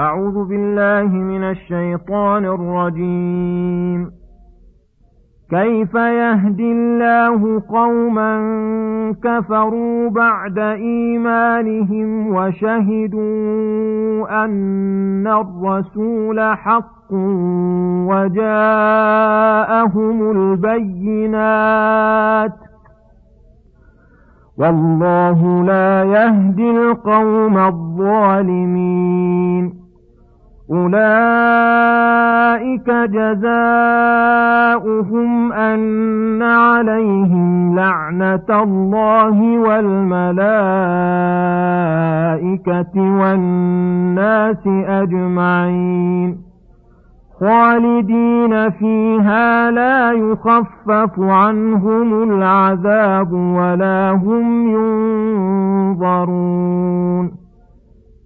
أعوذ بالله من الشيطان الرجيم. كيف يهدي الله قوما كفروا بعد إيمانهم وشهدوا أن الرسول حق وجاءهم البينات؟ والله لا يهدي القوم الظالمين. أولئك جزاؤهم أن عليهم لعنة الله والملائكة والناس أجمعين خالدين فيها لا يخفف عنهم العذاب ولا هم ينظرون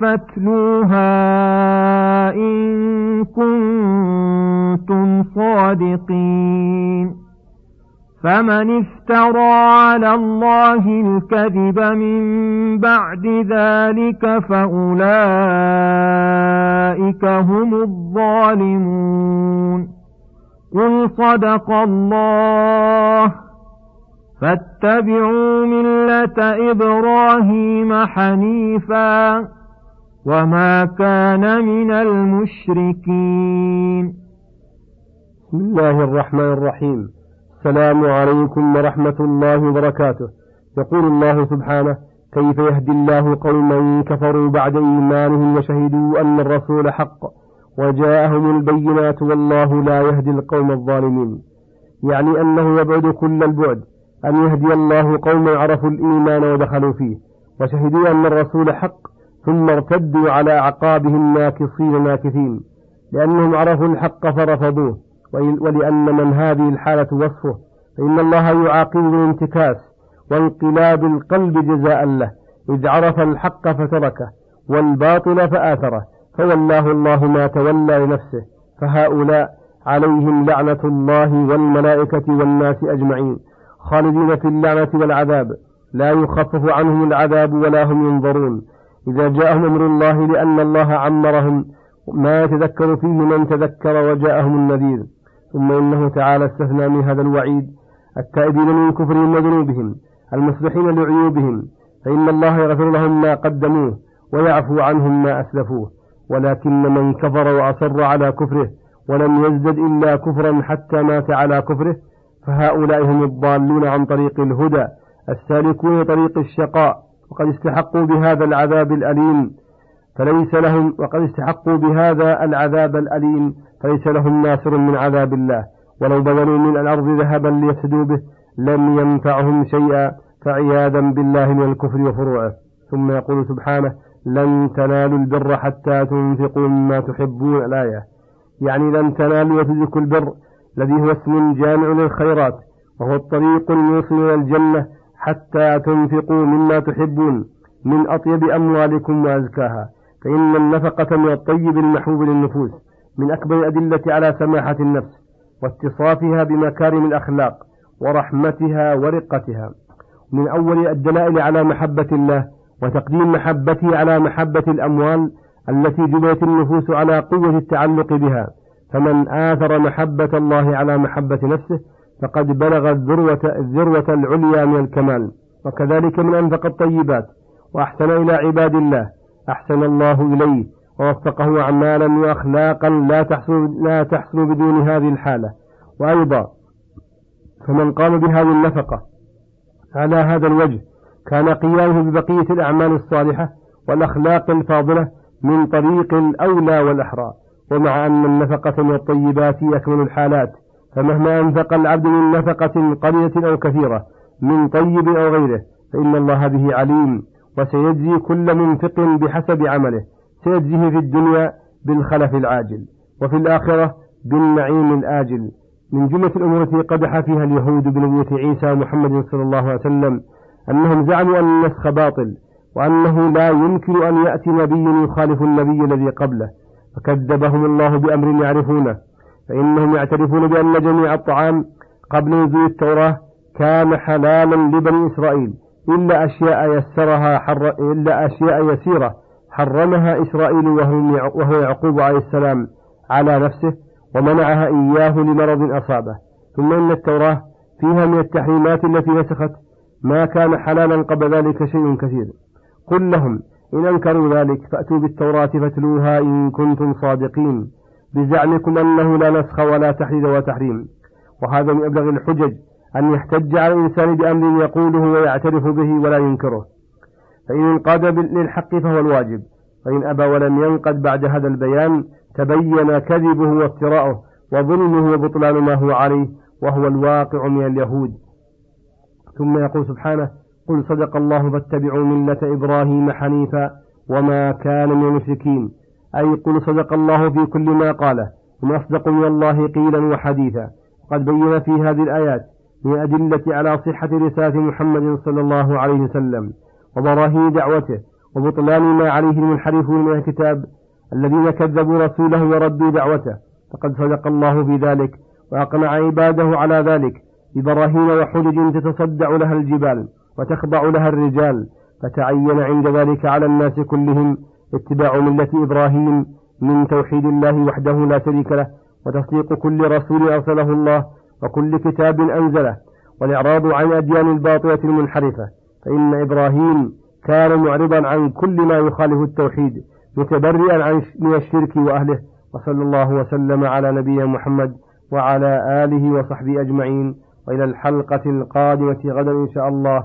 فاتلوها إن كنتم صادقين. فمن افترى على الله الكذب من بعد ذلك فأولئك هم الظالمون. قل صدق الله فاتبعوا ملة إبراهيم حنيفا وما كان من المشركين. بسم الله الرحمن الرحيم. السلام عليكم ورحمة الله وبركاته. يقول الله سبحانه كيف يهدي الله قوما كفروا بعد إيمانهم وشهدوا أن الرسول حق وجاءهم البينات والله لا يهدي القوم الظالمين. يعني أنه يبعد كل البعد أن يهدي الله قوما عرفوا الإيمان ودخلوا فيه وشهدوا أن الرسول حق ثم ارتدوا على أعقابهم ناكصين ناكثين لأنهم عرفوا الحق فرفضوه ولأن من هذه الحالة وصفه فإن الله يعاقبه بالانتكاس وانقلاب القلب جزاء له إذ عرف الحق فتركه والباطل فآثره فولاه الله ما تولى لنفسه فهؤلاء عليهم لعنة الله والملائكة والناس أجمعين. خالدين في اللعنة والعذاب. لا يخفف عنهم العذاب ولا هم ينظرون. إذا جاءهم أمر الله لأن الله عمرهم ما يتذكر فيه من تذكر وجاءهم النذير. ثم إنه تعالى استثنى من هذا الوعيد التائبين من كفرهم وذنوبهم المصلحين لعيوبهم. فإن الله يغفر لهم ما قدموه ويعفو عنهم ما أسلفوه. ولكن من كفر وأصر على كفره ولم يزدد إلا كفرا حتى مات على كفره فهؤلاء هم الضالون عن طريق الهدى السالكون طريق الشقاء وقد استحقوا بهذا العذاب الأليم. فليس لهم وقد استحقوا بهذا العذاب الأليم فليس لهم ناصر من عذاب الله. ولو بذلوا من الأرض ذهبا ليفسدوا به لم ينفعهم شيئا فعياذا بالله من الكفر وفروعه. ثم يقول سبحانه لن تنالوا البر حتى تنفقوا مما تحبون الآية. يعني لن تنالوا وتدركوا البر الذي هو اسم جامع للخيرات وهو الطريق الموصل إلى الجنة حتى تنفقوا مما تحبون من أطيب أموالكم وأزكاها فإن النفقة من الطيب المحبوب للنفوس من أكبر الأدلة على سماحة النفس واتصافها بمكارم الأخلاق ورحمتها ورقتها. من أول الدلائل على محبة الله وتقديم محبته على محبة الأموال التي جبلت النفوس على قوة التعلق بها. فمن آثر محبة الله على محبة نفسه فقد بلغ الذروة, الذروة العليا من الكمال. وكذلك من أنفق الطيبات. وأحسن إلى عباد الله. أحسن الله إليه. ووفقه أعمالا وأخلاقا لا تحصل, لا تحصل بدون هذه الحالة. وأيضا فمن قام بهذه النفقة على هذا الوجه كان قيامه ببقية الأعمال الصالحة والأخلاق الفاضلة من طريق الأولى والأحرى ومع أن النفقة من الطيبات أكمل الحالات فمهما أنفق العبد من نفقة قليلة أو كثيرة من طيب أو غيره فإن الله به عليم وسيجزي كل منفق بحسب عمله سيجزيه في الدنيا بالخلف العاجل وفي الآخرة بالنعيم الآجل. من جملة الأمور التي قدح فيها اليهود بنبوة عيسى محمد صلى الله عليه وسلم أنهم زعموا أن النسخ باطل وأنه لا يمكن أن يأتي نبي يخالف النبي الذي قبله. فكذبهم الله بأمر يعرفونه فإنهم يعترفون بأن جميع الطعام قبل نزول التوراة كان حلالا لبني إسرائيل إلا أشياء يسرها حر إلا أشياء يسيرة حرمها إسرائيل وهو يعقوب عليه السلام على نفسه ومنعها إياه لمرض أصابه. ثم إن التوراة فيها من التحريمات التي نسخت ما كان حلالا قبل ذلك شيء كثير. قل لهم إن أنكروا ذلك فأتوا بالتوراة فاتلوها إن كنتم صادقين. بزعمكم أنه لا نسخ ولا تحرير وتحريم وهذا من أبلغ الحجج أن يحتج على الإنسان بأمر يقوله ويعترف به ولا ينكره. فإن انقاد للحق فهو الواجب. فإن أبى ولم ينقد بعد هذا البيان تبين كذبه وافتراؤه وظلمه وبطلان ما هو عليه وهو الواقع من اليهود. ثم يقول سبحانه قل صدق الله فاتبعوا ملة إبراهيم حنيفا وما كان من المشركين. أي قل صدق الله في كل ما قاله. وما أصدق من الله قيلا وحديثا. قد بين في هذه الآيات من أدلة على صحة رسالة محمد صلى الله عليه وسلم وبراهين دعوته وبطلان ما عليه المنحرفون من الكتاب الذين كذبوا رسوله وردوا دعوته. فقد صدق الله في ذلك وأقنع عباده على ذلك. ببراهين وحجج تتصدع لها الجبال. وتخضع لها الرجال فتعين عند ذلك على الناس كلهم اتباع ملة إبراهيم من توحيد الله وحده لا شريك له وتصديق كل رسول أرسله الله وكل كتاب أنزله والإعراض عن أديان الباطلة المنحرفة فإن إبراهيم كان معرضا عن كل ما يخالف التوحيد متبرئا عن من الشرك وأهله وصلى الله وسلم على نبينا محمد وعلى آله وصحبه أجمعين وإلى الحلقة القادمة غدا إن شاء الله.